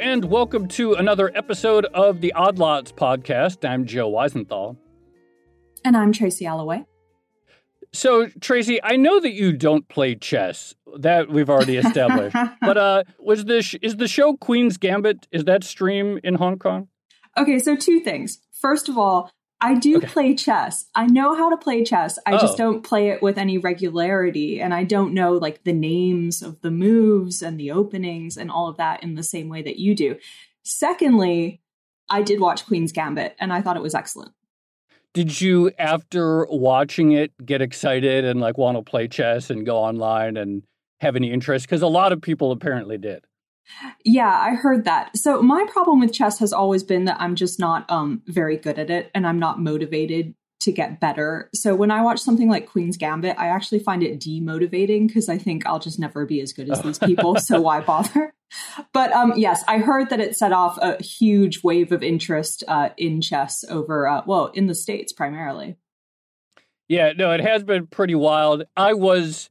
and welcome to another episode of the Odd Lots podcast. I'm Joe Weisenthal. And I'm Tracy Alloway. So, Tracy, I know that you don't play chess. That we've already established. but uh, was this is the show Queen's Gambit? Is that stream in Hong Kong? Okay, so two things. First of all, I do okay. play chess. I know how to play chess. I oh. just don't play it with any regularity. And I don't know like the names of the moves and the openings and all of that in the same way that you do. Secondly, I did watch Queen's Gambit and I thought it was excellent. Did you, after watching it, get excited and like want to play chess and go online and have any interest? Because a lot of people apparently did. Yeah, I heard that. So my problem with chess has always been that I'm just not um very good at it and I'm not motivated to get better. So when I watch something like Queen's Gambit, I actually find it demotivating because I think I'll just never be as good as these people, so why bother? But um yes, I heard that it set off a huge wave of interest uh in chess over uh well, in the states primarily. Yeah, no, it has been pretty wild. I was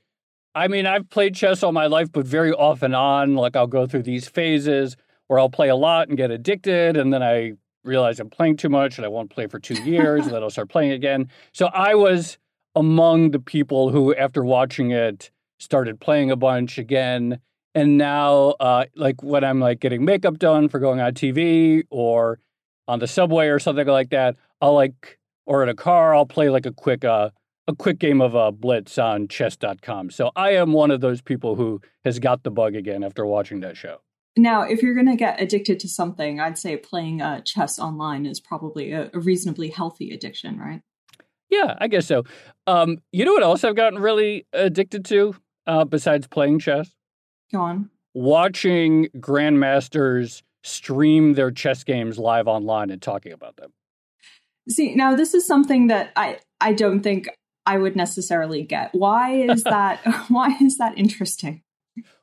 I mean, I've played chess all my life, but very off and on. Like I'll go through these phases where I'll play a lot and get addicted, and then I realize I'm playing too much and I won't play for two years, and then I'll start playing again. So I was among the people who, after watching it, started playing a bunch again. And now, uh, like when I'm like getting makeup done for going on TV or on the subway or something like that, I'll like, or in a car, I'll play like a quick uh, a quick game of uh, Blitz on chess.com. So I am one of those people who has got the bug again after watching that show. Now, if you're going to get addicted to something, I'd say playing uh, chess online is probably a, a, reasonably healthy addiction, right? Yeah, I guess so. Um, you know what else I've gotten really addicted to uh, besides playing chess? Go on. Watching grandmasters stream their chess games live online and talking about them. See, now this is something that I I don't think I would necessarily get. Why is that? why is that interesting?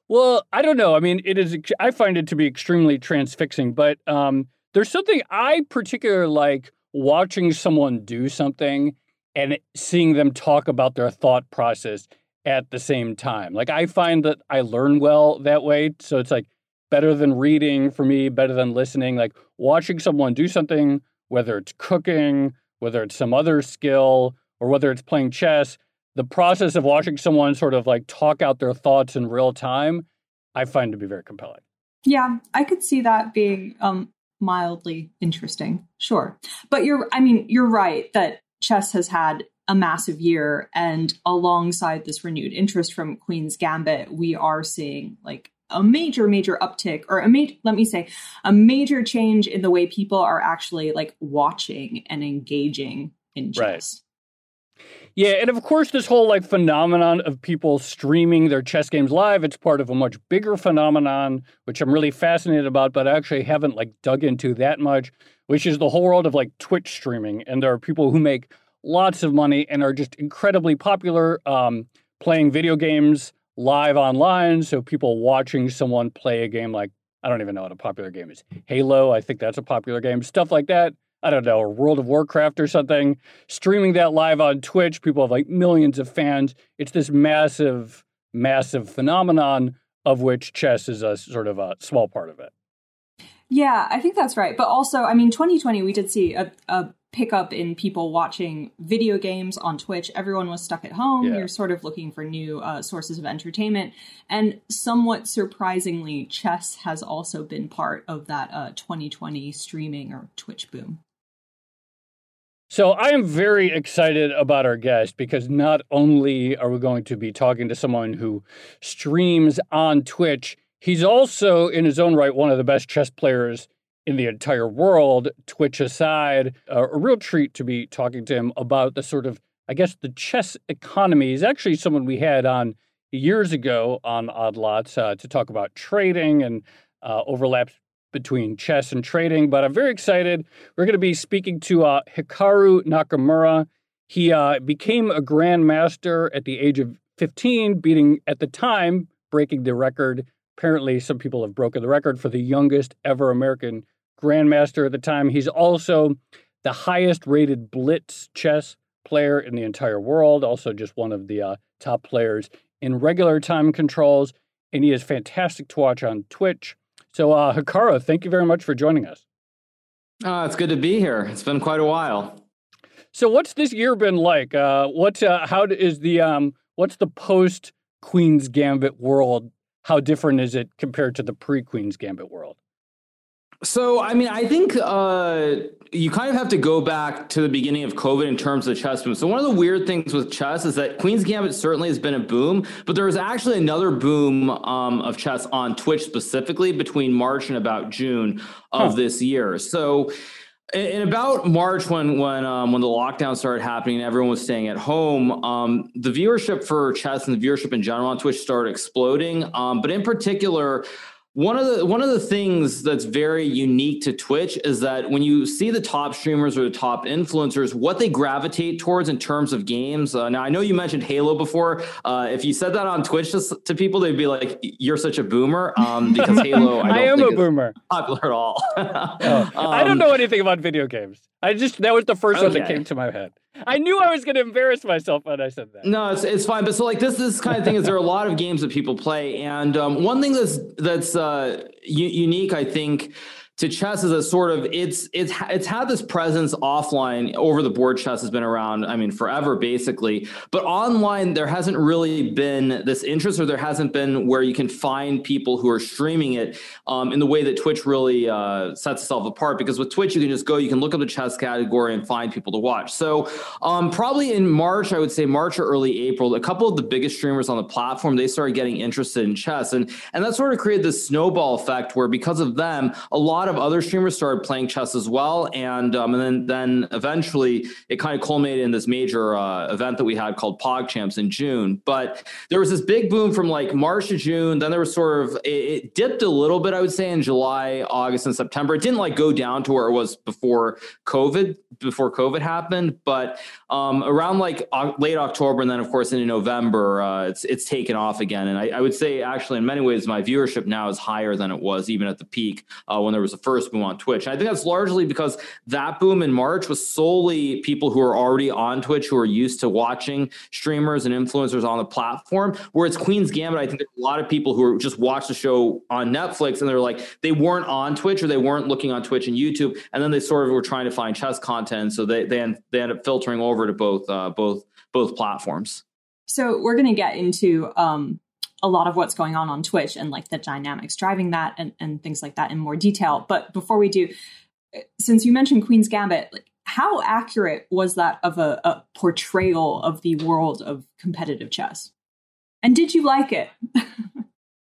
Well, I don't know. I mean, it is. I find it to be extremely transfixing, but um, there's something I particularly like watching someone do something and seeing them talk about their thought process at the same time. Like I find that I learn well that way. So it's like better than reading for me, better than listening. Like watching someone do something, whether it's cooking, whether it's some other skill, or whether it's playing chess, the process of watching someone sort of like talk out their thoughts in real time, I find to be very compelling. Yeah, I could see that being um, mildly interesting. Sure. But you're, I mean, you're right that chess has had a massive year. And alongside this renewed interest from Queen's Gambit, we are seeing like a major, major uptick, or a major, let me say, a major change in the way people are actually like watching and engaging in chess. Yeah, and of course, this whole like phenomenon of people streaming their chess games live, it's part of a much bigger phenomenon, which I'm really fascinated about, but I actually haven't like dug into that much, which is the whole world of like Twitch streaming. And there are people who make lots of money and are just incredibly popular um, playing video games live online. So people watching someone play a game like, I don't even know what a popular game is. Halo, I think that's a popular game, stuff like that. I don't know, World of Warcraft or something, streaming that live on Twitch. People have like millions of fans. It's this massive, massive phenomenon of which chess is a sort of a small part of it. Yeah, I think that's right. But also, I mean, 2020, we did see a, a pickup in people watching video games on Twitch. Everyone was stuck at home. Yeah. You're sort of looking for new uh, sources of entertainment. And somewhat surprisingly, chess has also been part of that uh, 2020 streaming or Twitch boom. So I am very excited about our guest because not only are we going to be talking to someone who streams on Twitch, he's also in his own right one of the best chess players in the entire world, Twitch aside. A real treat to be talking to him about the sort of, I guess, the chess economy. He's actually someone we had on years ago on Odd Lots uh, to talk about trading and uh, overlaps between chess and trading, but I'm very excited. We're going to be speaking to uh, Hikaru Nakamura. He uh, became a grandmaster at the age of 15, beating at the time, breaking the record. Apparently, some people have broken the record for the youngest ever American grandmaster at the time. He's also the highest rated blitz chess player in the entire world, also just one of the uh, top players in regular time controls. And he is fantastic to watch on Twitch. So, uh, Hikaru, thank you very much for joining us. Uh, it's good to be here. It's been quite a while. So, what's this year been like? Uh, what, uh, how is the, um, what's the post Queen's Gambit world? How different is it compared to the pre Queen's Gambit world? So, I mean, I think uh, you kind of have to go back to the beginning of COVID in terms of chess boom. So, one of the weird things with chess is that Queen's Gambit certainly has been a boom, but there was actually another boom um, of chess on Twitch specifically between March and about June of huh. this year. So, in about March, when when um, when the lockdown started happening, and everyone was staying at home. Um, the viewership for chess and the viewership in general on Twitch started exploding. Um, but in particular, one of the one of the things that's very unique to Twitch is that when you see the top streamers or the top influencers, what they gravitate towards in terms of games. Uh, now, I know you mentioned Halo before. Uh, if you said that on Twitch to, to, people, they'd be like, "You're such a boomer," um, because Halo. I, I am a boomer. Popular at all. oh, I don't know anything about video games. I just that was the first okay. one that came to my head. I knew I was going to embarrass myself when I said that. No, it's, it's fine. But so like this this kind of thing is there are a lot of games that people play, and um, one thing that's that's uh, u- unique, I think to chess is a sort of it's it's it's had this presence offline over the board chess has been around i mean forever basically. But online there hasn't really been this interest or there hasn't been where you can find people who are streaming it um, in the way that twitch really uh, sets itself apart. Because with twitch you can just go you can look up the chess category and find people to watch. So um, probably in march i would say march or early april a couple of the biggest streamers on the platform they started getting interested in chess. And and that sort of created this snowball effect where because of them a lot lot of other streamers started playing chess as well, and um, and then then eventually it kind of culminated in this major uh, event that we had called PogChamps in June. But there was this big boom from like March to June. Then there was sort of it, it dipped a little bit, I would say, in July, August, and September. It didn't like go down to where it was before COVID before COVID happened, but um, around like late October and then of course into November, uh, it's it's taken off again. And I, I, would say actually in many ways my viewership now is higher than it was even at the peak uh, when there was the first boom on Twitch. And I think that's largely because that boom in March was solely people who are already on Twitch who are used to watching streamers and influencers on the platform. Whereas Queen's Gambit, I think there's a lot of people who just watch the show on Netflix and they're like they weren't on Twitch or they weren't looking on Twitch and YouTube, and then they sort of were trying to find chess content, so they they end, they end up filtering over to both uh, both both platforms. So we're going to get into um, a lot of what's going on on Twitch and like the dynamics driving that and, and things like that in more detail. But before we do, since you mentioned Queen's Gambit, like, how accurate was that of a, a portrayal of the world of competitive chess? And did you like it?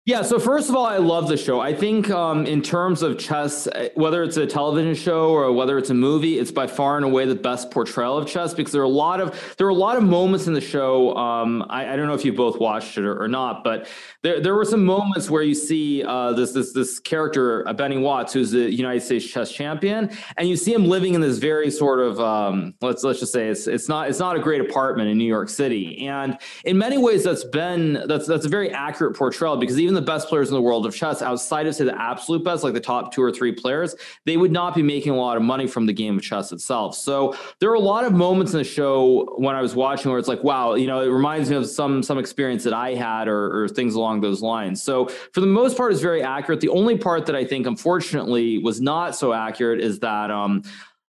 Yeah, so first of all, I love the show. I think um, in terms of chess, eh, whether it's a television show or whether it's a movie, it's by far and away the best portrayal of chess because there are a lot of there are a lot of moments in the show. Um, I, I, don't know if you both watched it or, or, not, but there there were some moments where you see uh, this this this character uh, Benny Watts, who's the United States chess champion, and you see him living in this very sort of um, let's let's just say it's it's not it's not a great apartment in New York City, and in many ways that's been that's that's a very accurate portrayal because even the best players in the world of chess, outside of say the absolute best, like the top two or three players, they would not be making a lot of money from the game of chess itself. So there are a lot of moments in the show when I was watching where it's like, wow, you know, it reminds me of some some experience that I had or, or things along those lines. So for the most part, it's very accurate. The only part that I think, unfortunately, was not so accurate is that um,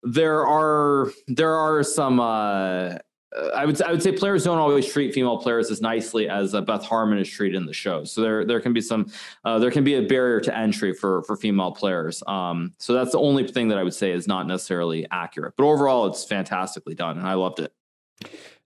there are there are some. Uh, uh, I would I would say players don't always treat female players as nicely as uh, Beth Harmon is treated in the show. So there there can be some uh, there can be a barrier to entry for for female players. Um, so that's the only thing that I would say is not necessarily accurate. But overall, it's fantastically done, and I loved it.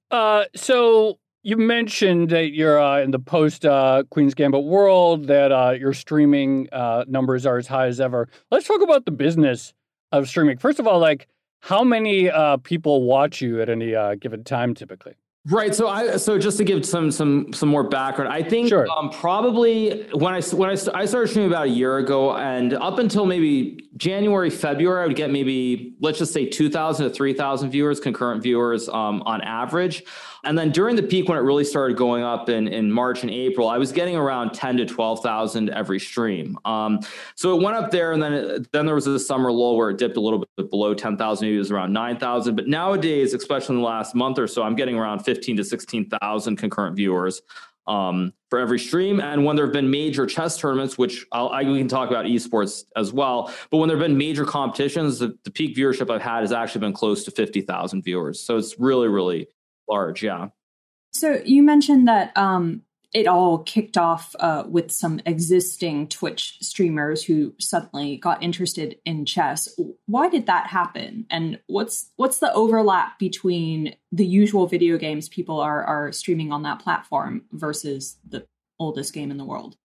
Uh, so you mentioned that you're uh, in the post uh, Queen's Gambit world that uh, your streaming uh, numbers are as high as ever. Let's talk about the business of streaming. First of all, like how many uh, people watch you at any uh, given time typically? Right. So I so just to give some some some more background, I think sure. um, probably when I when I, I started streaming about a year ago, and up until maybe January February, I would get maybe let's just say two thousand to three thousand viewers, concurrent viewers um, on average. And then during the peak when it really started going up in, in March and April, I was getting around 10 to 12,000 every stream. Um, so it went up there and then it, then there was a summer lull where it dipped a little bit below 10,000, maybe it was around 9,000. But nowadays, especially in the last month or so, I'm getting around 15 to 16,000 concurrent viewers um, for every stream. And when there have been major chess tournaments, which I'll, I, we can talk about esports as well, but when there have been major competitions, the, the peak viewership I've had has actually been close to 50,000 viewers. So it's really, really large. Yeah. So you mentioned that um, it all kicked off uh, with some existing Twitch streamers who suddenly got interested in chess. Why did that happen? And what's what's the overlap between the usual video games people are are streaming on that platform versus the oldest game in the world?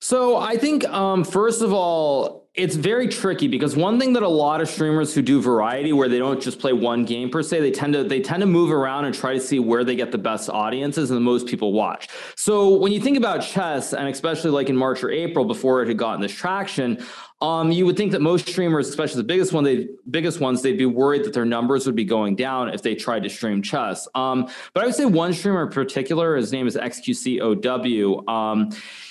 So I think um, first of all, it's very tricky because one thing that a lot of streamers who do variety, where they don't just play one game per se, they tend to they tend to move around and try to see where they get the best audiences and the most people watch. So when you think about chess, and especially like in March or April before it had gotten this traction, um, you would think that most streamers, especially the biggest one, they biggest ones, they'd be worried that their numbers would be going down if they tried to stream chess. Um, but I would say one streamer in particular, his name is XQCOW. Um,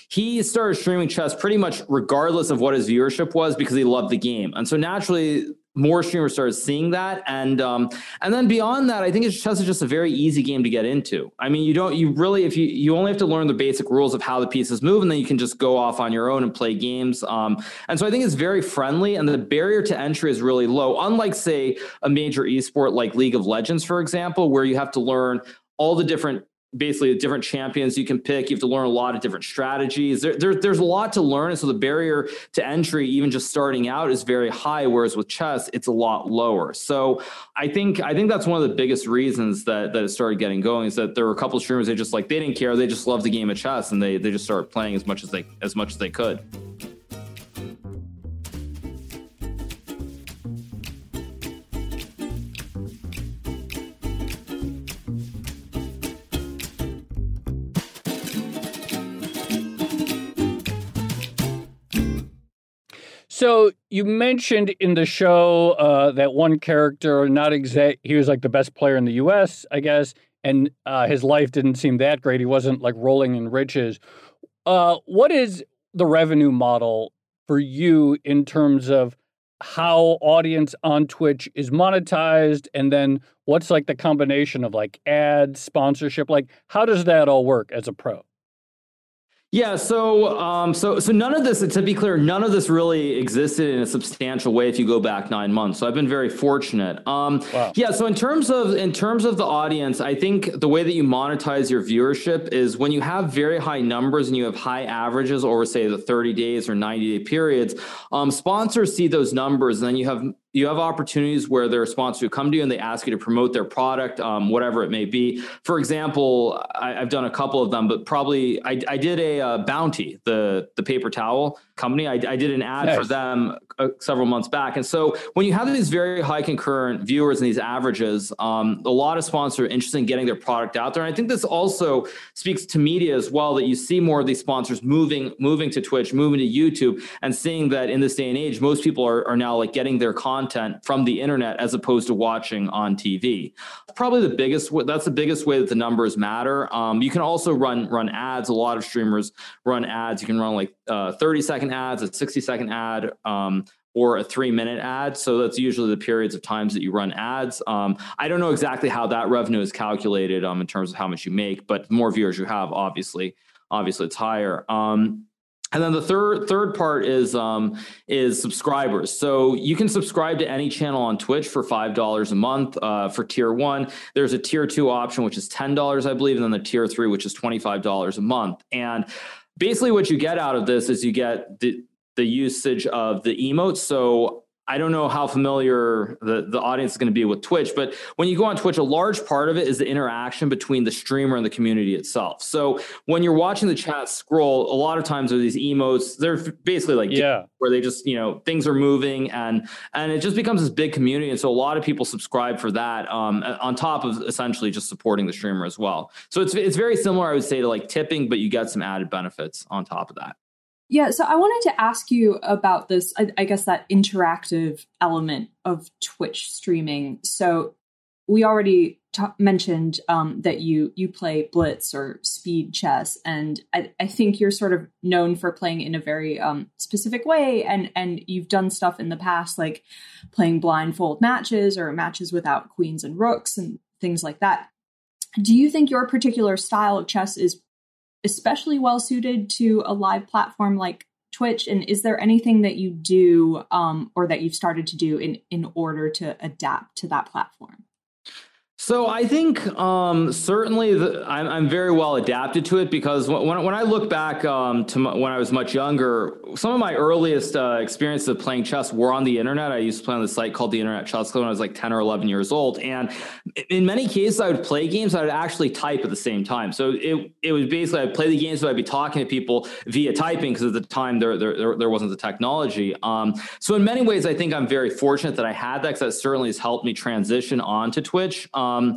he started streaming chess pretty much regardless of what his viewership was because he loved the game. And so naturally, more streamers started seeing that. And um, and then beyond that i think it's chess is just a very easy game to get into. I mean you don't you really if you you only have to learn the basic rules of how the pieces move and then you can just go off on your own and play games. Um, and so i think it's very friendly and the barrier to entry is really low. Unlike say a major esport like league of legends for example where you have to learn all the different basically different champions you can pick. You have to learn a lot of different strategies. There, there, there's a lot to learn. And so the barrier to entry, even just starting out, is very high. Whereas with chess, it's a lot lower. So I think I think that's one of the biggest reasons that that it started getting going is that there were a couple of streamers they just like they didn't care. They just loved the game of chess and they they just started playing as much as they as much as they could. So you mentioned in the show uh, that one character, not exact, he was like the best player in the U.S., I guess, and uh, his life didn't seem that great. He wasn't like rolling in riches. Uh, what is the revenue model for you in terms of how audience on Twitch is monetized, and then what's like the combination of like ads, sponsorship? Like, how does that all work as a pro? Yeah, so um, so so none of this, to be clear, none of this really existed in a substantial way if you go back nine months. So I've been very fortunate. Um, wow. Yeah, so in terms of in terms of the audience, I think the way that you monetize your viewership is when you have very high numbers and you have high averages over, say, the 30 days or 90 day periods. Um, sponsors see those numbers, and then you have you have opportunities where there are sponsors who come to you and they ask you to promote their product, um, whatever it may be. For example, I, have done a couple of them, but probably I, I did a uh, Bounty, the the paper towel company. I, I did an ad nice. for them uh, several months back, and so when you have these very high concurrent viewers and these averages, um, a lot of sponsors are interested in getting their product out there. And I think this also speaks to media as well that you see more of these sponsors moving moving to Twitch, moving to YouTube, and seeing that in this day and age, most people are, are now like getting their content from the internet as opposed to watching on TV. Probably the biggest that's the biggest way that the numbers matter. Um, you can also run run ads. A lot of streamers run ads. You can run like uh, 30 second ads, a 60 second ad. Um, or a three minute ad. So that's usually the periods of times that you run ads. Um, I don't know exactly how that revenue is calculated um, in terms of how much you make, but more viewers you have, obviously, obviously it's higher. Um, and then the third third part is um, is subscribers. So you can subscribe to any channel on Twitch for five dollars a month uh, for tier one. There's a tier two option which is ten dollars, I believe, and then the tier three which is twenty five dollars a month. And basically, what you get out of this is you get the the usage of the emotes. So I don't know how familiar the, the audience is going to be with Twitch, but when you go on Twitch, a large part of it is the interaction between the streamer and the community itself. So when you're watching the chat scroll, a lot of times are these emotes. They're basically like yeah. where they just you know things are moving and and it just becomes this big community. And so a lot of people subscribe for that um, on top of essentially just supporting the streamer as well. So it's it's very similar, I would say, to like tipping, but you get some added benefits on top of that. Yeah, so I wanted to ask you about this, I, I guess, that interactive element of Twitch streaming. So we already mentioned um, that you you play blitz or speed chess, and I, I, think you're sort of known for playing in a very um, specific way, and and you've done stuff in the past like playing blindfold matches or matches without queens and rooks and things like that. Do you think your particular style of chess is especially well suited to a live platform like Twitch? And is there anything that you do um, or that you've started to do in in order to adapt to that platform? So I think um, certainly the, I'm, I'm, very well adapted to it because when, when I look back um, to m- when I was much younger, some of my earliest uh, experiences of playing chess were on the internet. I used to play on the site called the Internet Chess Club when I was like 10 or 11 years old. And in many cases, I would play games, I would actually type at the same time. So it, it was basically, I'd play the games, but I'd be talking to people via typing because at the time there, there, there, there wasn't the technology. Um, so in many ways, I think I'm very fortunate that I had that because that certainly has helped me transition onto Twitch. Um, um,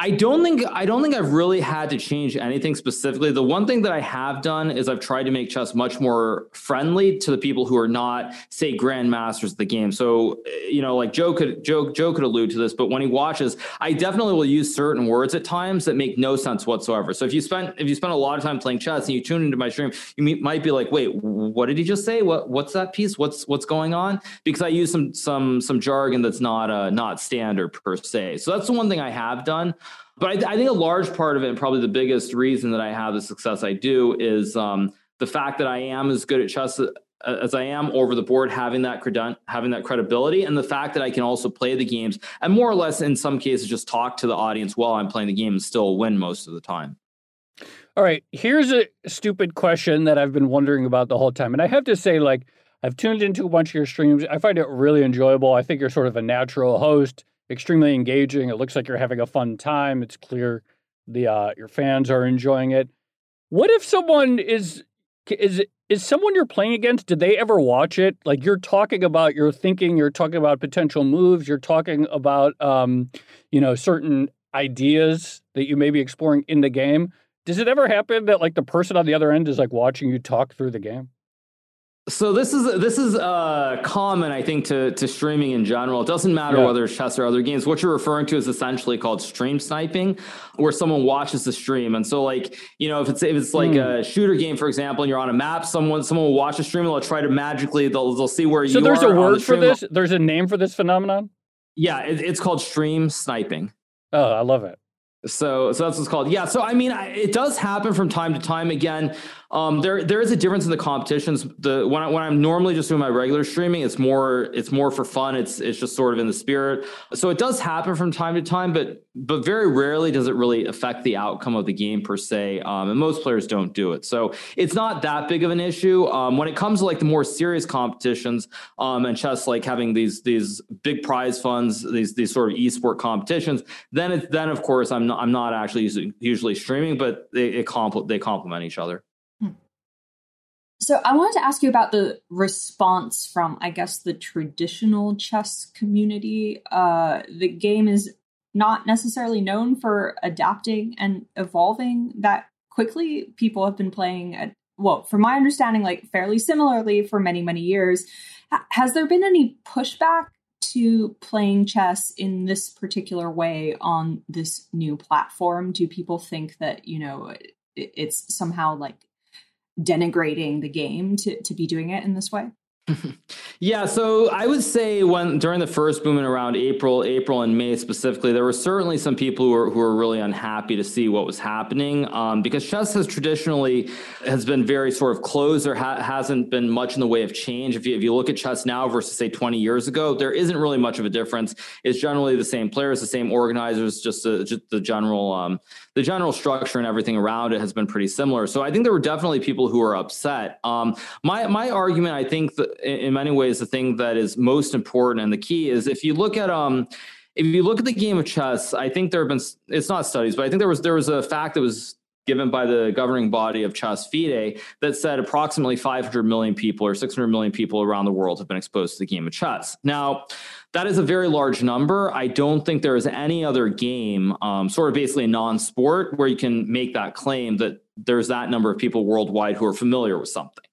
I don't think I don't think I've really had to change anything specifically. The one thing that I have done is I've tried to make chess much more friendly to the people who are not, say, grandmasters of the game. So, you know, like Joe could Joe Joe could allude to this, but when he watches, I definitely will use certain words at times that make no sense whatsoever. So if you spend if you spend a lot of time playing chess and you tune into my stream, you might be like, wait, what did he just say? What what's that piece? What's what's going on? Because I use some some some jargon that's not uh, not standard per se. So that's the one thing I have done. But I, th- I, think a large part of it, and probably the biggest reason that I have the success I do, is um, the fact that I am as good at chess as I am over the board, having that creden- having that credibility, and the fact that I can also play the games and more or less, in some cases, just talk to the audience while I'm playing the game and still win most of the time. All right, here's a stupid question that I've been wondering about the whole time, and I have to say, like. I've tuned into a bunch of your streams. I find it really enjoyable. I think you're sort of a natural host extremely engaging. It looks like you're having a fun time. It's clear the uh, your fans are enjoying it. What if someone is is is someone you're playing against? Did they ever watch it? Like you're talking about, you're thinking, you're talking about potential moves. You're talking about, um, you know, certain ideas that you may be exploring in the game. Does it ever happen that like the person on the other end is like watching you talk through the game? So this is this is uh, common, I think, to to streaming in general. It doesn't matter yeah. whether it's chess or other games. What you're referring to is essentially called stream sniping, where someone watches the stream. And so, like you know, if it's if it's like mm. a shooter game, for example, and you're on a map, someone someone will watch the stream and they'll try to magically they'll they'll see where so you. So there's a word the for this. There's a name for this phenomenon. Yeah, it, it's called stream sniping. Oh, I love it. So, so that's what's called. Yeah. So, I mean, it does happen from time to time. Again, um, there there is a difference in the competitions. The when I, when I'm normally just doing my regular streaming, it's more it's more for fun. It's it's just sort of in the spirit. So it does happen from time to time, but but very rarely does it really affect the outcome of the game per se. Um, and most players don't do it, so it's not that big of an issue. Um, when it comes to like the more serious competitions um, and chess, like having these these big prize funds, these these sort of esport competitions, then it, then of course I'm not I'm not actually usually, usually streaming, but they compl- they complement each other. So I wanted to ask you about the response from, I guess, the traditional chess community. Uh, the game is not necessarily known for adapting and evolving that quickly. People have been playing at, well, from my understanding, like fairly similarly for many, many years. Has there been any pushback to playing chess in this particular way on this new platform? Do people think that, you know, it's somehow like denigrating the game to to be doing it in this way? Yeah, so I would say when during the first boom around April, April and May specifically, there were certainly some people who were who were really unhappy to see what was happening um, because chess has traditionally has been very sort of closed. There ha- hasn't been much in the way of change. If you if you look at chess now versus say 20 years ago, there isn't really much of a difference. It's generally the same players, the same organizers, just, a, just the general um, the general structure and everything around it has been pretty similar. So I think there were definitely people who were upset. Um, my my argument, I think that in many ways the thing that is most important and the key is if you look at um if you look at the game of chess, I think there have been it's not studies, but I think there was there was a fact that was given by the governing body of Chess FIDE that said approximately 500 million people or 600 million people around the world have been exposed to the game of chess. Now, that is a very large number. I don't think there is any other game, um, sort of basically a non sport, where you can make that claim that there's that number of people worldwide who are familiar with something.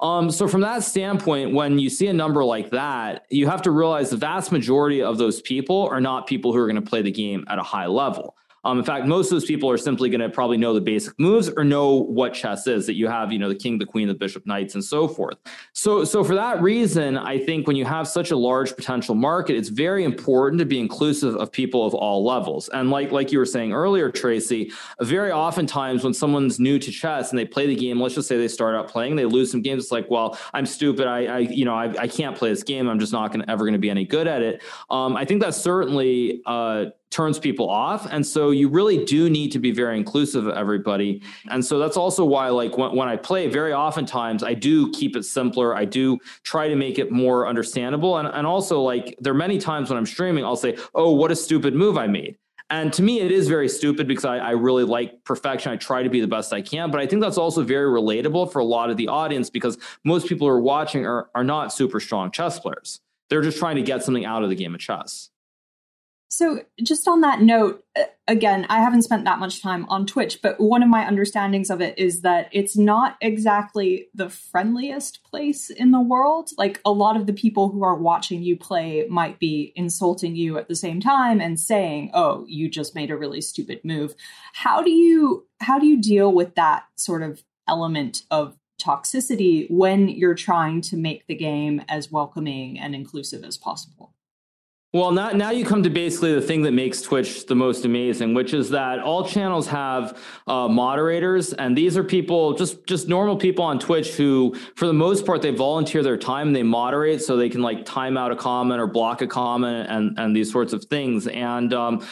Um, so from that standpoint, when you see a number like that, you have to realize the vast majority of those people are not people who are going to play the game at a high level. Um, in fact, most of those people are simply going to probably know the basic moves or know what chess is. That you have, you know, the king, the queen, the bishop, knights, and so forth. So, so for that reason, I think when you have such a large potential market, it's very important to be inclusive of people of all levels. And like like you were saying earlier, Tracy, very oftentimes when someone's new to chess and they play the game, let's just say they start out playing, they lose some games. It's like, well, I'm stupid. I, I you know, I, I can't play this game. I'm just not going ever going to be any good at it. Um, I think that's certainly uh, turns people off. And so you really do need to be very inclusive of everybody. And so that's also why, like, when, when I play, very oftentimes I do keep it simpler. I do try to make it more understandable. And, and also, like, there are many times when I'm streaming, I'll say, oh, what a stupid move I made. And to me, it is very stupid because I, I, really like perfection. I try to be the best I can. But I think that's also very relatable for a lot of the audience because most people who are watching are, are not super strong chess players. They're just trying to get something out of the game of chess. So, just on that note, uh, again, I haven't spent that much time on Twitch, but one of my understandings of it is that it's not exactly the friendliest place in the world. Like, a lot of the people who are watching you play might be insulting you at the same time and saying, "Oh, you just made a really stupid move." How do you how do you deal with that sort of element of toxicity when you're trying to make the game as welcoming and inclusive as possible? Well, now, now you come to basically the thing that makes Twitch the most amazing, which is that all channels have uh, moderators, and these are people, just just normal people on Twitch who, for the most part, they volunteer their time and they moderate so they can like time out a comment or block a comment and and these sorts of things. And um,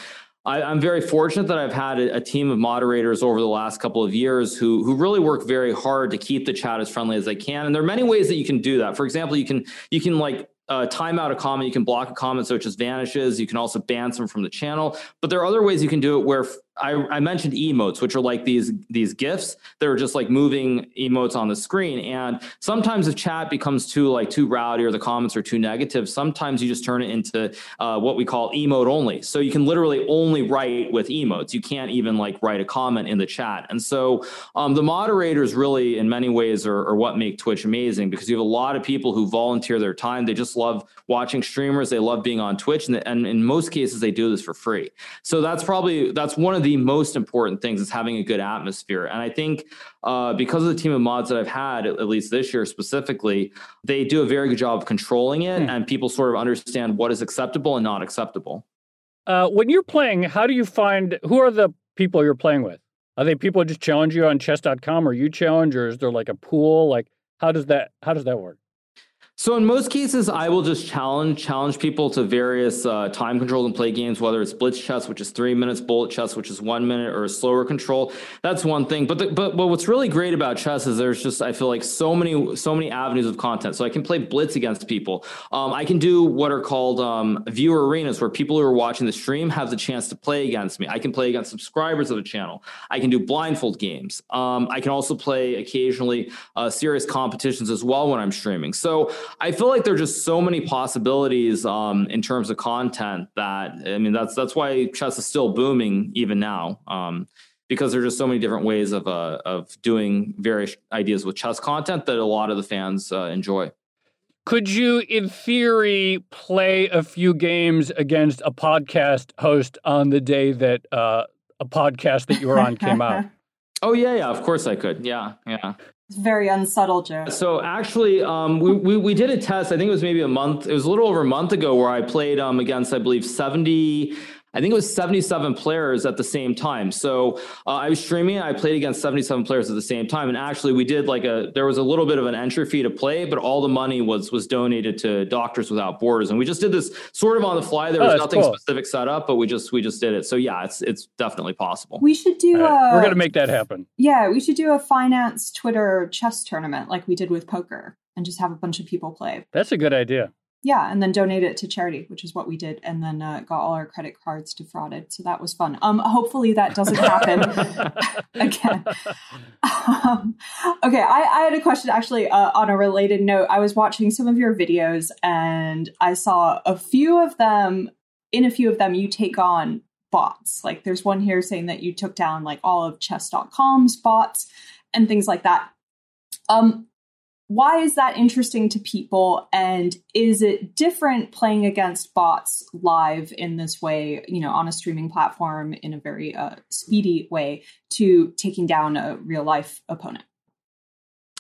I, am very fortunate that I've had a, a, team of moderators over the last couple of years who who really work very hard to keep the chat as friendly as they can. And there are many ways that you can do that. For example, you can you can like uh, time out a comment. You can block a comment so it just vanishes. You can also ban some from the channel. But there are other ways you can do it where I, I, mentioned emotes, which are like these these gifs that are just like moving emotes on the screen. And sometimes if chat becomes too like too rowdy or the comments are too negative, sometimes you just turn it into uh, what we call emote only. So you can literally only write with emotes. You can't even like write a comment in the chat. And so um, the moderators really, in many ways, are, are what make Twitch amazing because you have a lot of people who volunteer their time. They just love watching streamers. They love being on Twitch, and, and in most cases, they do this for free. So that's probably that's one of the the most important things is having a good atmosphere. And I think uh, because of the team of mods that I've had, at, least this year specifically, they do a very good job of controlling it, hmm. and people sort of understand what is acceptable and not acceptable. Uh, when you're playing, how do you find who are the people you're playing with? Are they people just challenge you on chess.com or you challenge, or is there like a pool? Like how does that how does that work? So in most cases, I will just challenge challenge people to various uh, time controls and play games, whether it's blitz chess, which is three minutes, bullet chess, which is one minute, or a slower control. That's one thing. But the, but but what's really great about chess is there's just I feel like so many so many avenues of content. So I can play blitz against people. Um, I can do what are called um, viewer arenas, where people who are watching the stream have the chance to play against me. I can play against subscribers of the channel. I can do blindfold games. Um, I can also play occasionally uh, serious competitions as well when I'm streaming. So I feel like there are just so many possibilities um, in terms of content that I mean that's that's why chess is still booming even now um, because there's just so many different ways of uh, of doing various ideas with chess content that a lot of the fans uh, enjoy. Could you, in theory, play a few games against a podcast host on the day that uh, a podcast that you were on came out? Oh yeah, yeah. Of course I could. Yeah, yeah. Very unsubtle, Joe. So actually, um, we, we, we did a test. I think it was maybe a month. It was a little over a month ago where I played um, against, I believe, seventy I think it was 77 players at the same time. So uh, I was streaming. I played against 77 players at the same time, and actually we did like a. There was a little bit of an entry fee to play, but all the money was was donated to Doctors Without Borders, and we just did this sort of on the fly. There was oh, nothing cool. specific set up, but we just we just did it. So yeah, it's it's definitely possible. We should do. Right. A, We're gonna make that happen. Yeah, we should do a finance Twitter chess tournament like we did with poker, and just have a bunch of people play. That's a good idea yeah and then donate it to charity which is what we did and then uh, got all our credit cards defrauded. So that was fun. Um hopefully that doesn't happen again. Um, okay I, I had a question actually uh, on a related note. I was watching some of your videos and i saw a few of them in a few of them you take on bots. Like there's one here saying that you took down like all of chess.com's bots and things like that. Um why is that interesting to people? And is it different playing against bots live in this way you know on a streaming platform in a very uh, speedy way to taking down a real life opponent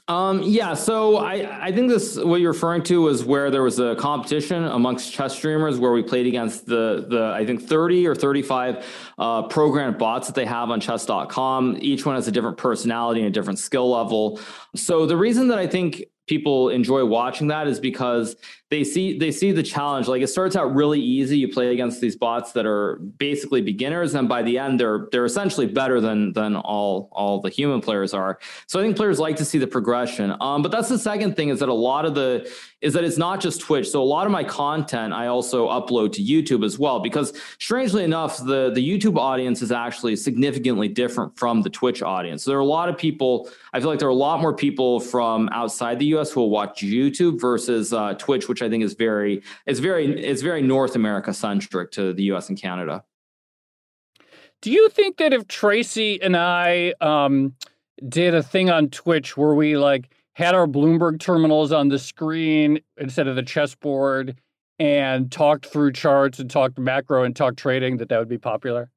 um, yeah, so I, I think this what you're referring to was where there was a competition amongst chess streamers where we played against the the I think 30 or 35 uh, programmed bots that they have on chess.com. Each one has a different personality and a different skill level. So the reason that I think people enjoy watching that is because they see they see the challenge. Like it starts out really easy. You play against these bots that are basically beginners and by the end they're they're essentially better than than all all the human players are. So i think players like to see the progression. Um, but that's the second thing is that a lot of the is that it's not just twitch so a lot of my content i also upload to youtube as well because strangely enough the the youtube audience is actually significantly different from the twitch audience so there are a lot of people i feel like there are a lot more people from outside the us who will watch youtube versus uh, twitch which I think is very it's very it's very North America centric to the U.S. and Canada. Do you think that if Tracy and I um, did a thing on Twitch where we like had our Bloomberg terminals on the screen instead of the chessboard and talked through charts and talked macro and talked trading, that that would be popular?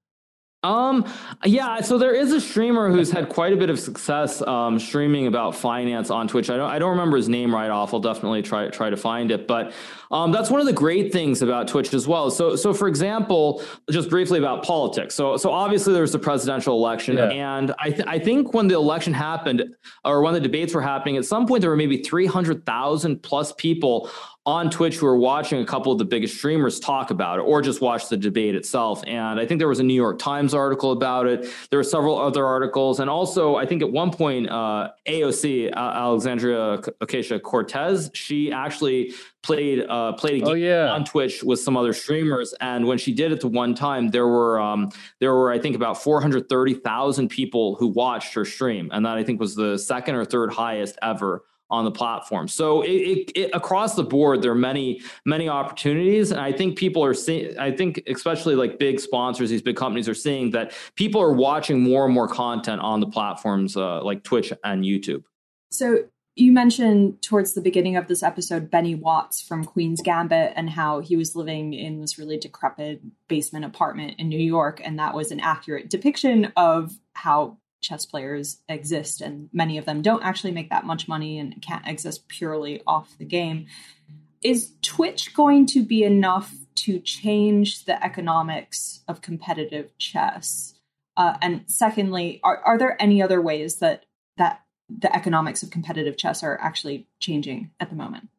Um, yeah, so there is a streamer who's had quite a bit of success um, streaming about finance on Twitch. I don't I don't remember his name right off. I'll definitely try try to find it. But um, that's one of the great things about Twitch as well. So so for example, just briefly about politics. So so obviously there's the presidential election, yeah. and I th- I think when the election happened or when the debates were happening, at some point there were maybe three hundred thousand plus people on Twitch who are watching a couple of the biggest streamers talk about it or just watch the debate itself. And I think there was a New York Times article about it. There were several other articles. And also, I think at one point, uh, AOC, uh, Alexandria Ocasio Cortez, she actually played uh, played a oh, game oh, yeah. on Twitch with some other streamers. And when she did it the one time, there were um, there were I think about four hundred thirty thousand people who watched her stream, and that I think was the second or third highest ever on the platform. So it, it, it, across the board, there are many many opportunities, and I think people are seeing. I think especially like big sponsors, these big companies are seeing that people are watching more and more content on the platforms uh, like Twitch and YouTube. So you mentioned towards the beginning of this episode Benny Watts from Queen's Gambit and how he was living in this really decrepit basement apartment in New York, and that was an accurate depiction of how chess players exist, and many of them don't actually make that much money and can't exist purely off the game. Is Twitch going to be enough to change the economics of competitive chess? Uh, and secondly, are, are there any other ways that that the economics of competitive chess are actually changing at the moment?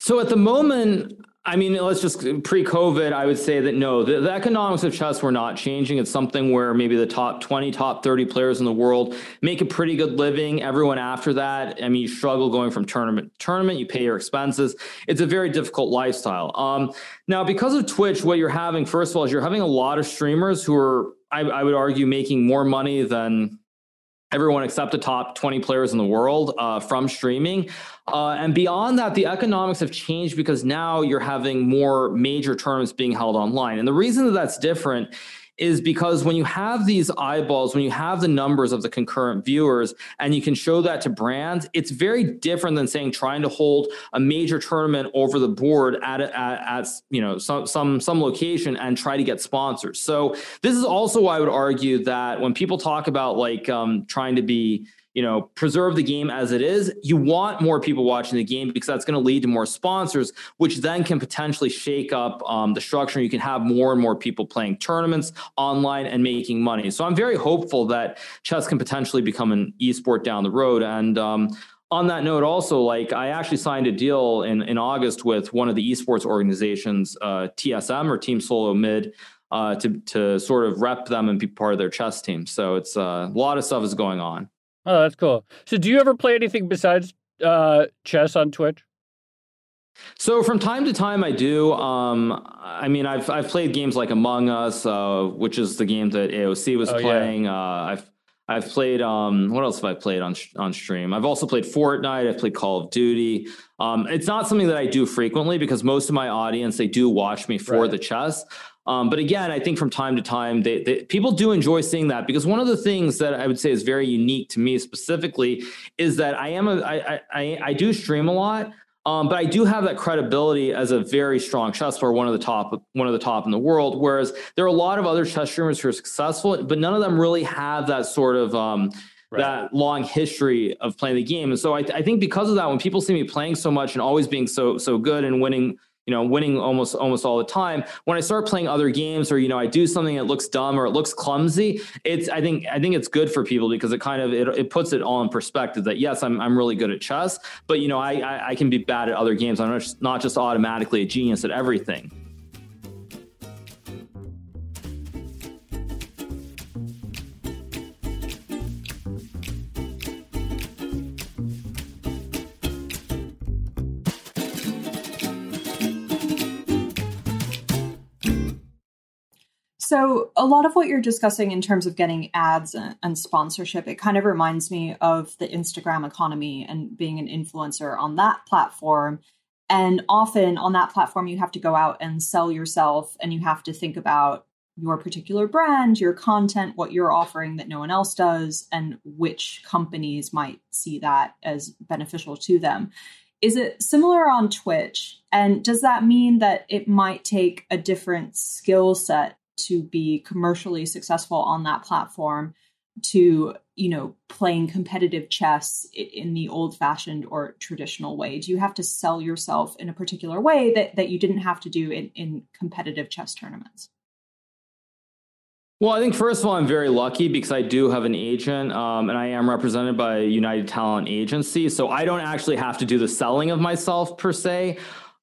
So at the moment, I mean, let's just pre-COVID, I would say that no, the, the, economics of chess were not changing. It's something where maybe the top 20, top 30 players in the world make a pretty good living. Everyone after that, I mean, you struggle going from tournament to tournament, you pay your expenses. It's a very difficult lifestyle. Um, now, because of Twitch, what you're having, first of all, is you're having a lot of streamers who are, I, I would argue, making more money than everyone except the top 20 players in the world uh, from streaming. Uh, and beyond that, the economics have changed because now you're having more major tournaments being held online. And the reason that that's different is because when you have these eyeballs, when you have the numbers of the concurrent viewers, and you can show that to brands, it's very different than saying trying to hold a major tournament over the board at at, at you know some some some location and try to get sponsors. So this is also why I would argue that when people talk about like um, trying to be you know, preserve the game as it is. You want more people watching the game because that's going to lead to more sponsors, which then can potentially shake up um, the structure. You can have more and more people playing tournaments online and making money. So I'm very hopeful that chess can potentially become an esport down the road. And um, on that note, also, like I actually signed a deal in, in August with one of the esports organizations, uh, TSM or Team Solo Mid. Uh, to to sort of rep them and be part of their chess team, so it's uh, a lot of stuff is going on. Oh, that's cool. So, do you ever play anything besides uh, chess on Twitch? So from time to time, I do. Um, I mean, I've I've played games like Among Us, uh, which is the game that AOC was oh, playing. Yeah. Uh, I've I've played. Um, what else have I played on on stream? I've also played Fortnite. I've played Call of Duty. Um, it's not something that I do frequently because most of my audience they do watch me for right. the chess. Um, but again, I think from time to time, they, they, people do enjoy seeing that because one of the things that I would say is very unique to me specifically is that I am a I I, I do stream a lot. Um, but I do have that credibility as a very strong chess player, one of the top, one of the top in the world. Whereas there are a lot of other chess streamers who are successful, but none of them really have that sort of um, right. that long history of playing the game. And so I, I think because of that, when people see me playing so much and always being so so good and winning you know, winning almost almost all the time. When I start playing other games, or you know, I do something that looks dumb or it looks clumsy, it's I think I think it's good for people because it kind of it, it puts it all in perspective. That yes, I'm I'm really good at chess, but you know, I I, I can be bad at other games. I'm not just automatically a genius at everything. So, a lot of what you're discussing in terms of getting ads and, sponsorship, it kind of reminds me of the Instagram economy and being an influencer on that platform. And often on that platform, you have to go out and sell yourself and you have to think about your particular brand, your content, what you're offering that no one else does, and which companies might see that as beneficial to them. Is it similar on Twitch? And does that mean that it might take a different skill set to be commercially successful on that platform to you know playing competitive chess in the old fashioned or traditional way do you have to sell yourself in a particular way that that you didn't have to do in, in competitive chess tournaments well, I think first of all, I'm very lucky because I do have an agent, um, and I am represented by United Talent Agency. So I don't actually have to do the selling of myself per se.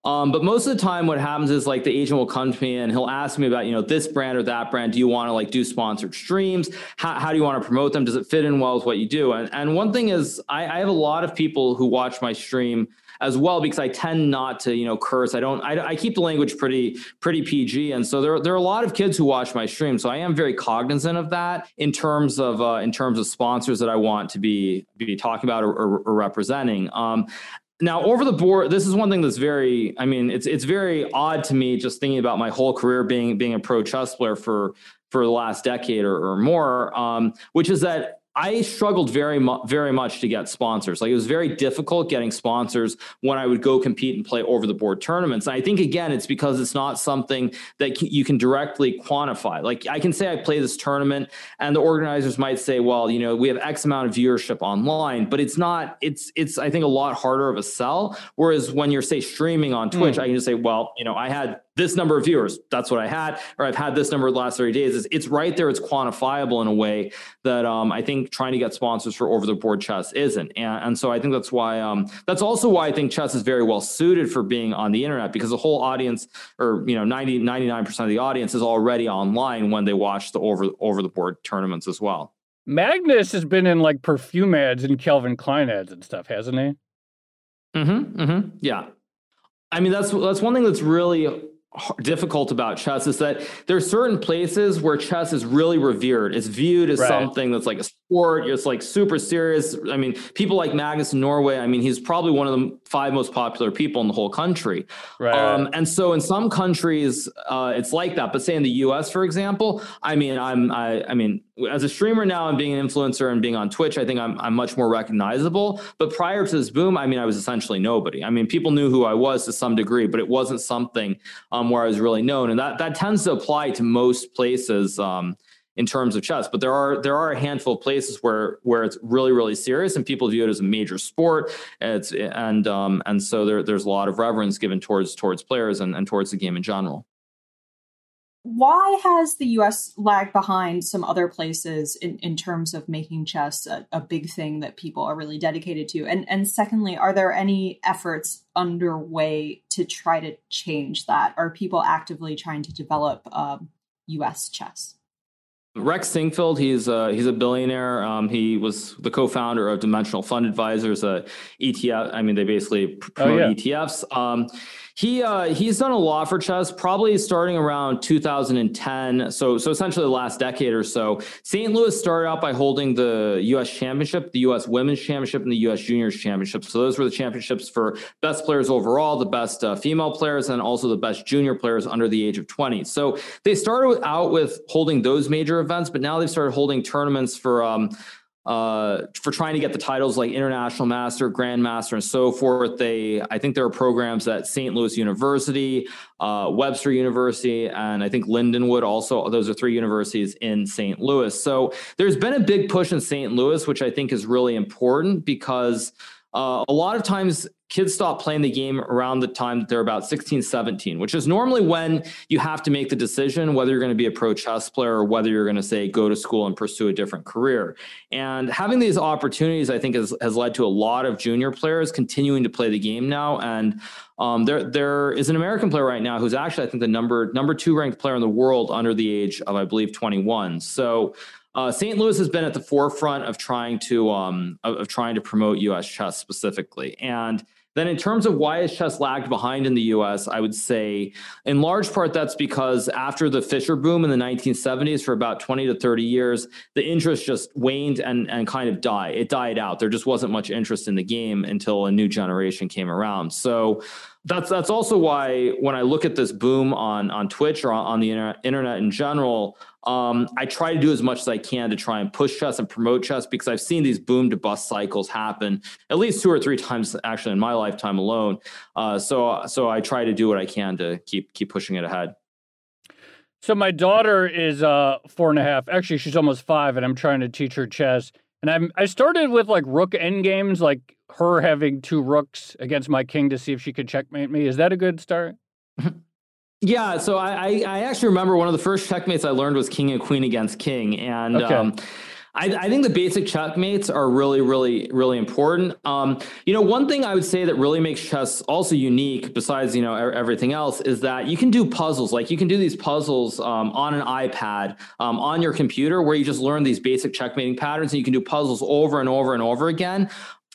Um, but most of the time, what happens is like the agent will come to me and he'll ask me about, you know, this brand or that brand. Do you want to like do sponsored streams? How, how do you want to promote them? Does it fit in well with what you do? And, and one thing is, I, I have a lot of people who watch my stream as well because I tend not to, you know, curse. I don't. I, I, keep the language pretty pretty PG, and so there there are a lot of kids who watch my stream. So I am very cognizant of that in terms of uh, in terms of sponsors that I want to be be talking about or, or, or representing. Um, now over the board this is one thing that's very i mean it's it's very odd to me just thinking about my whole career being being a pro chess player for for the last decade or, or more um, which is that I struggled very mu- very much to get sponsors. Like it was very difficult getting sponsors when I would go compete and play over the board tournaments. And I think again, it's because it's not something that you can directly quantify. Like I can say I play this tournament, and the organizers might say, "Well, you know, we have X amount of viewership online," but it's not. It's it's I think a lot harder of a sell. Whereas when you're say streaming on Twitch, mm. I can just say, "Well, you know, I had this number of viewers. That's what I had, or I've had this number the last 30 days. It's, it's right there. It's quantifiable in a way that um, I think trying to get sponsors for over the board chess isn't. And, and so I think that's why, um, that's also why I think chess is very well suited for being on the internet because the whole audience or, you know, 90, 99% of the audience is already online when they watch the over, over the board tournaments as well. Magnus has been in like perfume ads and Calvin Klein ads and stuff, hasn't he? Mm-hmm. Mm-hmm. Yeah. I mean, that's that's one thing that's really difficult about chess is that there are certain places where chess is really revered. It's viewed as right. something that's like a sport. It's like super serious. I mean, people like Magnus in Norway. I mean, he's probably one of the five most popular people in the whole country. Right. Um, and so in some countries, uh, it's like that. But say in the U.S., for example, I mean, I'm, I, I mean, as a streamer now and being an influencer and being on Twitch, I think I'm, I'm much more recognizable. But prior to this boom, I mean, I was essentially nobody. I mean, people knew who I was to some degree, but it wasn't something um, where I was really known. And that that tends to apply to most places. Um, in terms of chess. But there are there are a handful of places where where it's really really serious and people view it as a major sport. And it's and um, and so there, there's a lot of reverence given towards towards players and, and towards the game in general. Why has the U.S. lagged behind some other places in, in terms of making chess a, a big thing that people are really dedicated to? And and secondly, are there any efforts underway to try to change that? Are people actively trying to develop um, U.S. chess? Rex Sinquefield, he's a, he's a billionaire. Um, he was the co-founder of Dimensional Fund Advisors, a ETF. I mean, they basically promote oh, yeah. ETFs. Um, He uh, he's done a lot for chess, probably starting around 2010. So so essentially the last decade or so. St. Louis started out by holding the U.S. Championship, the U.S. Women's Championship, and the U.S. Juniors Championship. So those were the championships for best players overall, the best uh, female players, and also the best junior players under the age of 20. So they started out with holding those major events, but now they've started holding tournaments for. Um, uh, for trying to get the titles like international master, grandmaster, and so forth. They, I think there are programs at St. Louis University, uh, Webster University, and I think Lindenwood. Also, those are three universities in St. Louis. So there's been a big push in St. Louis, which I think is really important because uh, a lot of times kids stop playing the game around the time that they're about 16 17 which is normally when you have to make the decision whether you're going to be a pro chess player or whether you're going to say go to school and pursue a different career. And having these opportunities i think has, has led to a lot of junior players continuing to play the game now. And um, there there is an american player right now who's actually i think the number number two ranked player in the world under the age of i believe 21 so uh, St. Louis has been at the forefront of trying to um, of, of, trying to promote U.S. chess specifically, and then, in terms of why has chess lagged behind in the US, I would say in large part that's because after the Fischer boom in the 1970s, for about 20 to 30 years, the interest just waned and, and kind of died. It died out. There just wasn't much interest in the game until a new generation came around. So, that's that's also why when I look at this boom on on Twitch or on, on the inter- internet in general, um, I try to do as much as I can to try and push chess and promote chess because I've seen these boom to bust cycles happen at least two or three times actually in my lifetime alone. Uh, so so I try to do what I can to keep keep pushing it ahead. So my daughter is uh, four and a half. Actually, she's almost five, and I'm trying to teach her chess. And I'm I started with like rook end games, like her having two rooks against my king to see if she could checkmate me. Is that a good start? yeah, so I, I actually remember one of the first checkmates I learned was king and queen against king, and okay. um, I, I, think the basic checkmates are really, really, really important. Um, you know, one thing I would say that really makes chess also unique, besides you know everything else, is that you can do puzzles. Like you can do these puzzles um, on an iPad, um, on your computer, where you just learn these basic checkmating patterns, and you can do puzzles over and over and over again.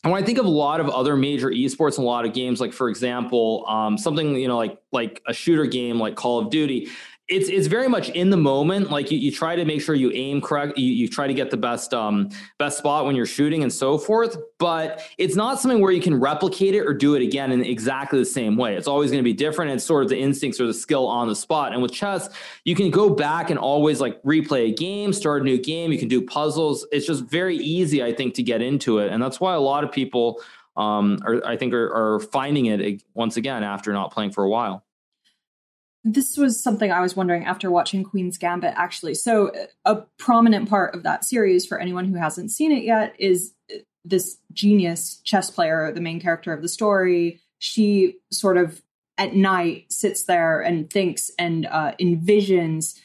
And when I think of a lot of other major esports and a lot of games, like for example, um, something you know, like like a shooter game like Call of Duty, it's it's very much in the moment. Like you, you try to make sure you aim correct. You, you try to get the best um best spot when you're shooting and so forth. But it's not something where you can replicate it or do it again in exactly the same way. It's always going to be different. It's sort of the instincts or the skill on the spot. And with chess, you can go back and always like replay a game, start a new game. You can do puzzles. It's just very easy, I think, to get into it. And that's why a lot of people um are I think are, are finding it once again after not playing for a while this was something I was wondering after watching Queen's Gambit, actually. So, a prominent part of that series, for anyone who hasn't seen it yet, is this genius chess player, the main character of the story. She sort of at night sits there and thinks and uh, envisions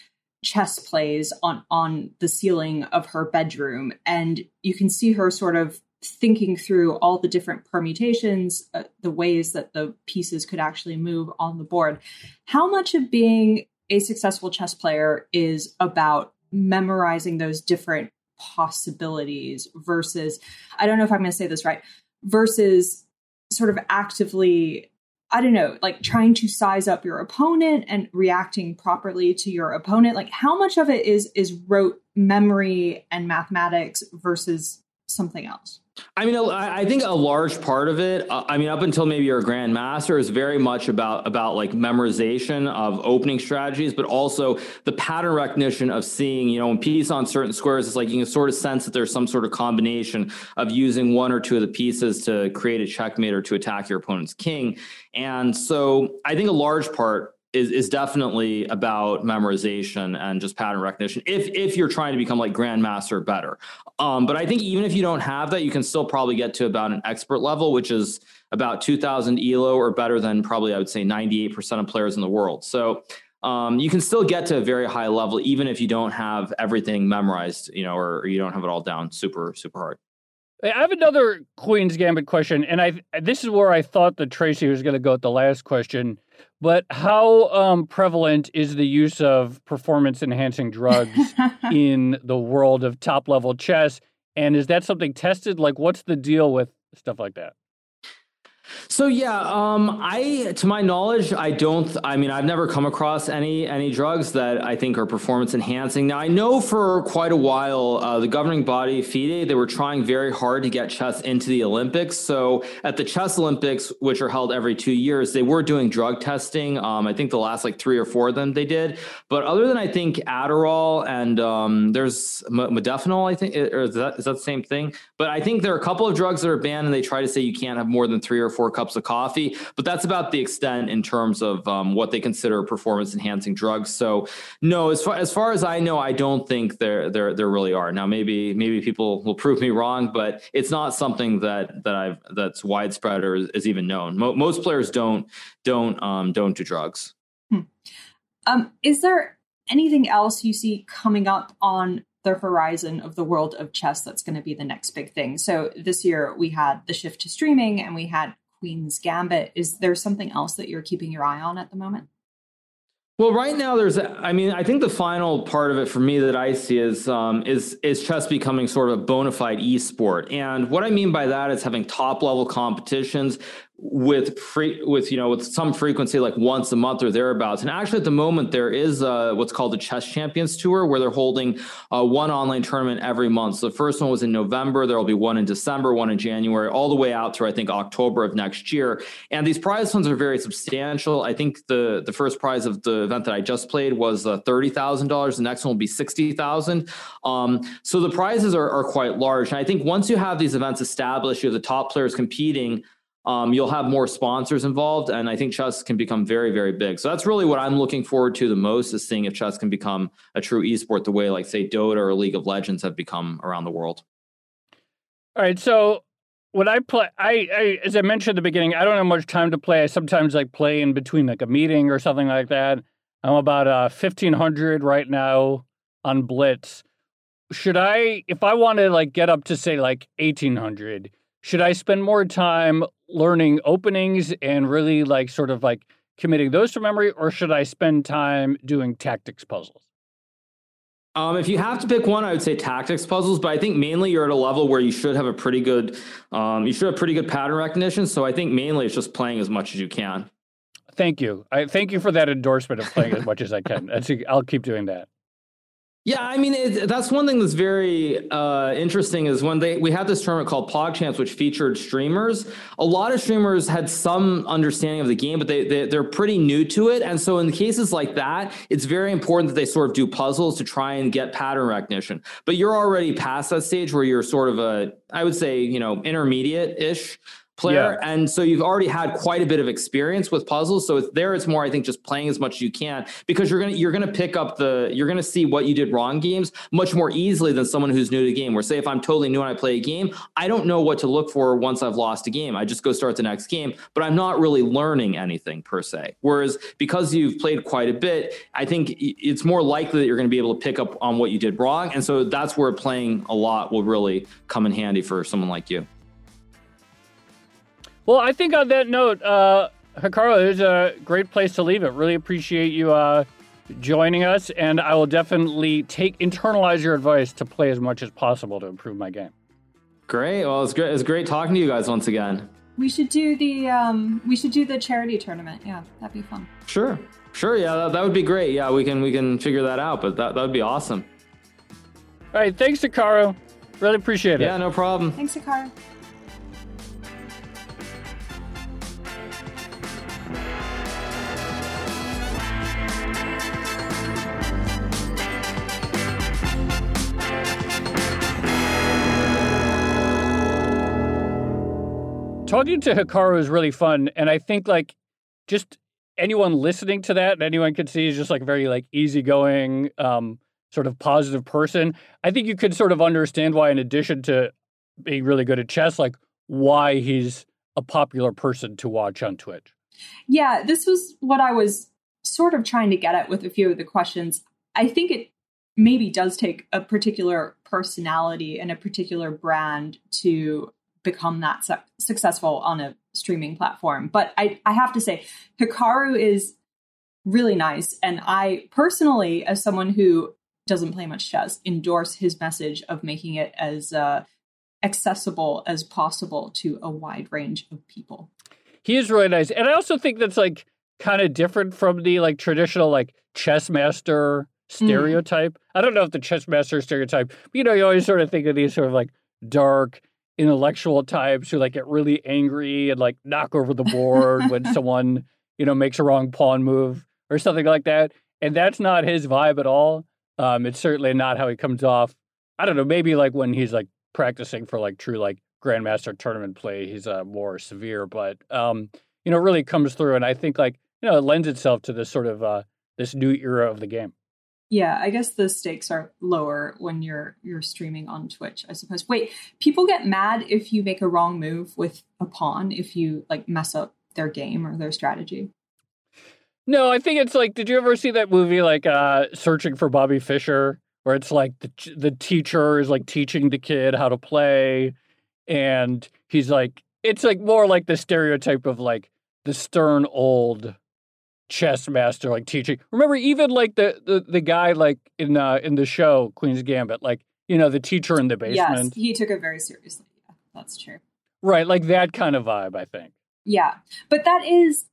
chess plays on on the ceiling of her bedroom and you can see her sort of thinking through all the different permutations, uh, the ways that the pieces could actually move on the board. How much of being a successful chess player is about memorizing those different possibilities versus, I don't know if I'm going to say this right, versus sort of actively I don't know, like trying to size up your opponent and reacting properly to your opponent. Like how much of it is is rote memory and mathematics versus something else? I mean, I think a large part of it, uh, I mean, up until maybe you're a grandmaster, is very much about about like memorization of opening strategies, but also the pattern recognition of seeing, you know, when piece on certain squares, it's like you can sort of sense that there's some sort of combination of using one or two of the pieces to create a checkmate or to attack your opponent's king. And so I think a large part is is definitely about memorization and just pattern recognition. If if you're trying to become like grandmaster better, um, but I think even if you don't have that, you can still probably get to about an expert level, which is about 2,000 elo or better than probably I would say 98% of players in the world. So um, you can still get to a very high level even if you don't have everything memorized, you know, or, or you don't have it all down super super hard. I have another Queen's Gambit question, and I this is where I thought that Tracy was going to go at the last question. But how um, prevalent is the use of performance enhancing drugs in the world of top level chess? And is that something tested? Like, what's the deal with stuff like that? So yeah, um, I to my knowledge, I don't. I mean, I've never come across any any drugs that I think are performance enhancing. Now, I know for quite a while, uh, the governing body FIDE they were trying very hard to get chess into the Olympics. So at the chess Olympics, which are held every two years, they were doing drug testing. Um, I think the last like three or four of them they did. But other than I think Adderall and um, there's modafinil, I think, or is that is that the same thing? But I think there are a couple of drugs that are banned, and they try to say you can't have more than three or four cups of coffee, but that's about the extent in terms of um, what they consider performance enhancing drugs. So no, as far as far as I know, I don't think there there there really are. Now maybe maybe people will prove me wrong, but it's not something that that I've that's widespread or is, even known. Mo- most players don't don't um, don't do drugs. Hmm. Um, is there anything else you see coming up on the horizon of the world of chess that's going to be the next big thing. So this year we had the shift to streaming and we had Queen's Gambit. Is there something else that you're keeping your eye on at the moment? Well, right now there's, I mean, I think the final part of it for me that I see is um, is is chess becoming sort of a bona fide esport, and what I mean by that is having top level competitions with free with you know with some frequency like once a month or thereabouts. And actually at the moment there is what's called the chess champions tour where they're holding uh, one online tournament every month. So the first one was in november. There will be one in december one in january all the way out through i think october of next year. And these prize funds are very substantial. I think the the first prize of the event that i just played was uh, $30000 the next one will be 60000 um, so the prizes are, are quite large. And i think once you have these events established you have the top players competing um, you'll have more sponsors involved, and I think chess can become very, very big. So that's really what I'm looking forward to the most is seeing if chess can become a true esport the way, like say, Dota or League of Legends have become around the world. All right, so when I play, I, I as I mentioned at the beginning, I don't have much time to play. I sometimes like play in between like a meeting or something like that. I'm about uh, 1500 right now on Blitz. Should I, if I want to like get up to say like 1800? Should I spend more time learning openings and really like sort of like committing those to memory, or should I spend time doing tactics puzzles? Um, if you have to pick one, I would say tactics puzzles, but I think mainly you're at a level where you should have a pretty good, um, you should have pretty good pattern recognition. So I think mainly it's just playing as much as you can. Thank you. I thank you for that endorsement of playing as much as I can. I'll keep doing that. Yeah, I mean it, that's one thing that's very uh, interesting is when they we had this tournament called PogChamps, which featured streamers. A lot of streamers had some understanding of the game, but they, they they're pretty new to it, and so in cases like that, it's very important that they sort of do puzzles to try and get pattern recognition. But you're already past that stage where you're sort of a, I would say, you know, intermediate ish player. Yeah. and so you've already had quite a bit of experience with puzzles. So it's there it's more i think just playing as much as you can because you're gonna you're gonna pick up the you're gonna see what you did wrong games much more easily than someone who's new to the game. Where say if i'm totally new and i play a game i don't know what to look for once i've lost a game. I just go start the next game but i'm not really learning anything per se. Whereas because you've played quite a bit i think it's more likely that you're going to be able to pick up on what you did wrong. And so that's where playing a lot will really come in handy for someone like you well, I think on that note, uh, Hikaru, it was a great place to leave it. Really appreciate you uh, joining us, and I will definitely take internalize your advice to play as much as possible to improve my game. Great. Well, it's great. It's great talking to you guys once again. We should do the um, we should do the charity tournament. Yeah, that'd be fun. Sure. Sure. Yeah, that, that would be great. Yeah, we can we can figure that out. But that that would be awesome. All right. Thanks, Hikaru. Really appreciate it. Yeah, no problem. Thanks, Hikaru. Talking to Hikaru is really fun, and I think like just anyone listening to that anyone can see is just like very like easygoing, um, sort of positive person. I think you could sort of understand why, in addition to being really good at chess, like why he's a popular person to watch on Twitch. Yeah, this was what I was sort of trying to get at with a few of the questions. I think it maybe does take a particular personality and a particular brand to become that su- successful on a streaming platform. But I, I have to say, Hikaru is really nice. And I personally, as someone who doesn't play much chess, endorse his message of making it as uh, accessible as possible to a wide range of people. He is really nice. And I also think that's like kind of different from the like traditional like chess master stereotype. Mm. I don't know if the chess master stereotype, you know, you always sort of think of these sort of like dark intellectual types who like get really angry and like knock over the board when someone, you know, makes a wrong pawn move or something like that. And that's not his vibe at all. Um, it's certainly not how he comes off. I don't know, maybe like when he's like practicing for like true like grandmaster tournament play, he's uh, more severe, but um, you know, really comes through and I think like, you know, it lends itself to this sort of uh this new era of the game. Yeah, I guess the stakes are lower when you're you're streaming on Twitch, I suppose. Wait, people get mad if you make a wrong move with a pawn if you like mess up their game or their strategy. No, I think it's like did you ever see that movie like uh Searching for Bobby Fischer where it's like the the teacher is like teaching the kid how to play and he's like it's like more like the stereotype of like the stern old chess master like teaching. Remember, even like the the, the guy like in uh, in the show Queen's Gambit, like you know the teacher in the basement. Yes, he took it very seriously. Yeah, that's true. Right, like that kind of vibe. I think. Yeah, but that is.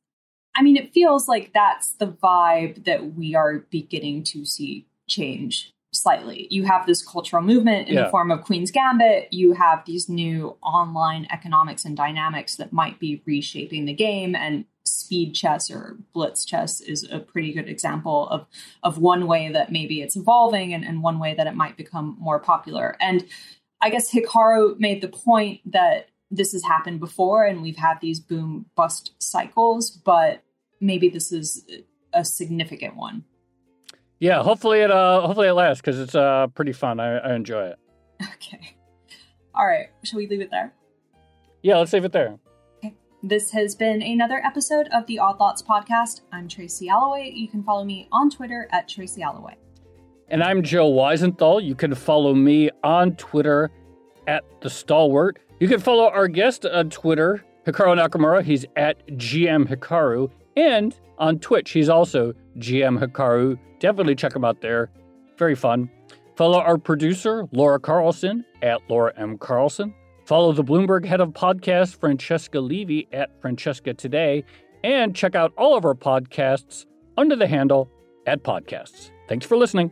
I mean, it feels like that's the vibe that we are beginning to see change slightly. You have this cultural movement in yeah. the form of Queen's Gambit. You have these new online economics and dynamics that might be reshaping the game. And speed chess or blitz chess is a pretty good example of of one way that maybe it's evolving and, and one way that it might become more popular. And I guess Hikaru made the point that this has happened before and we've had these boom bust cycles, but maybe this is a significant one. Yeah, hopefully it uh hopefully it lasts because it's uh pretty fun. I, I enjoy it. Okay. All right. Shall we leave it there? Yeah, let's leave it there. This has been another episode of the Odd Lots podcast. I'm Tracy Alloway. You can follow me on Twitter at Tracy Alloway. And I'm Joe Weisenthal. You can follow me on Twitter at The Stalwart. You can follow our guest on Twitter, Hikaru Nakamura. He's at GM Hikaru. And on Twitch, he's also GM Hikaru. Definitely check him out there. Very fun. Follow our producer, Laura Carlson, at Laura M. Carlson. Follow the Bloomberg head of podcast, Francesca Levy, at Francesca Today, and check out all of our podcasts under the handle at Podcasts. Thanks for listening.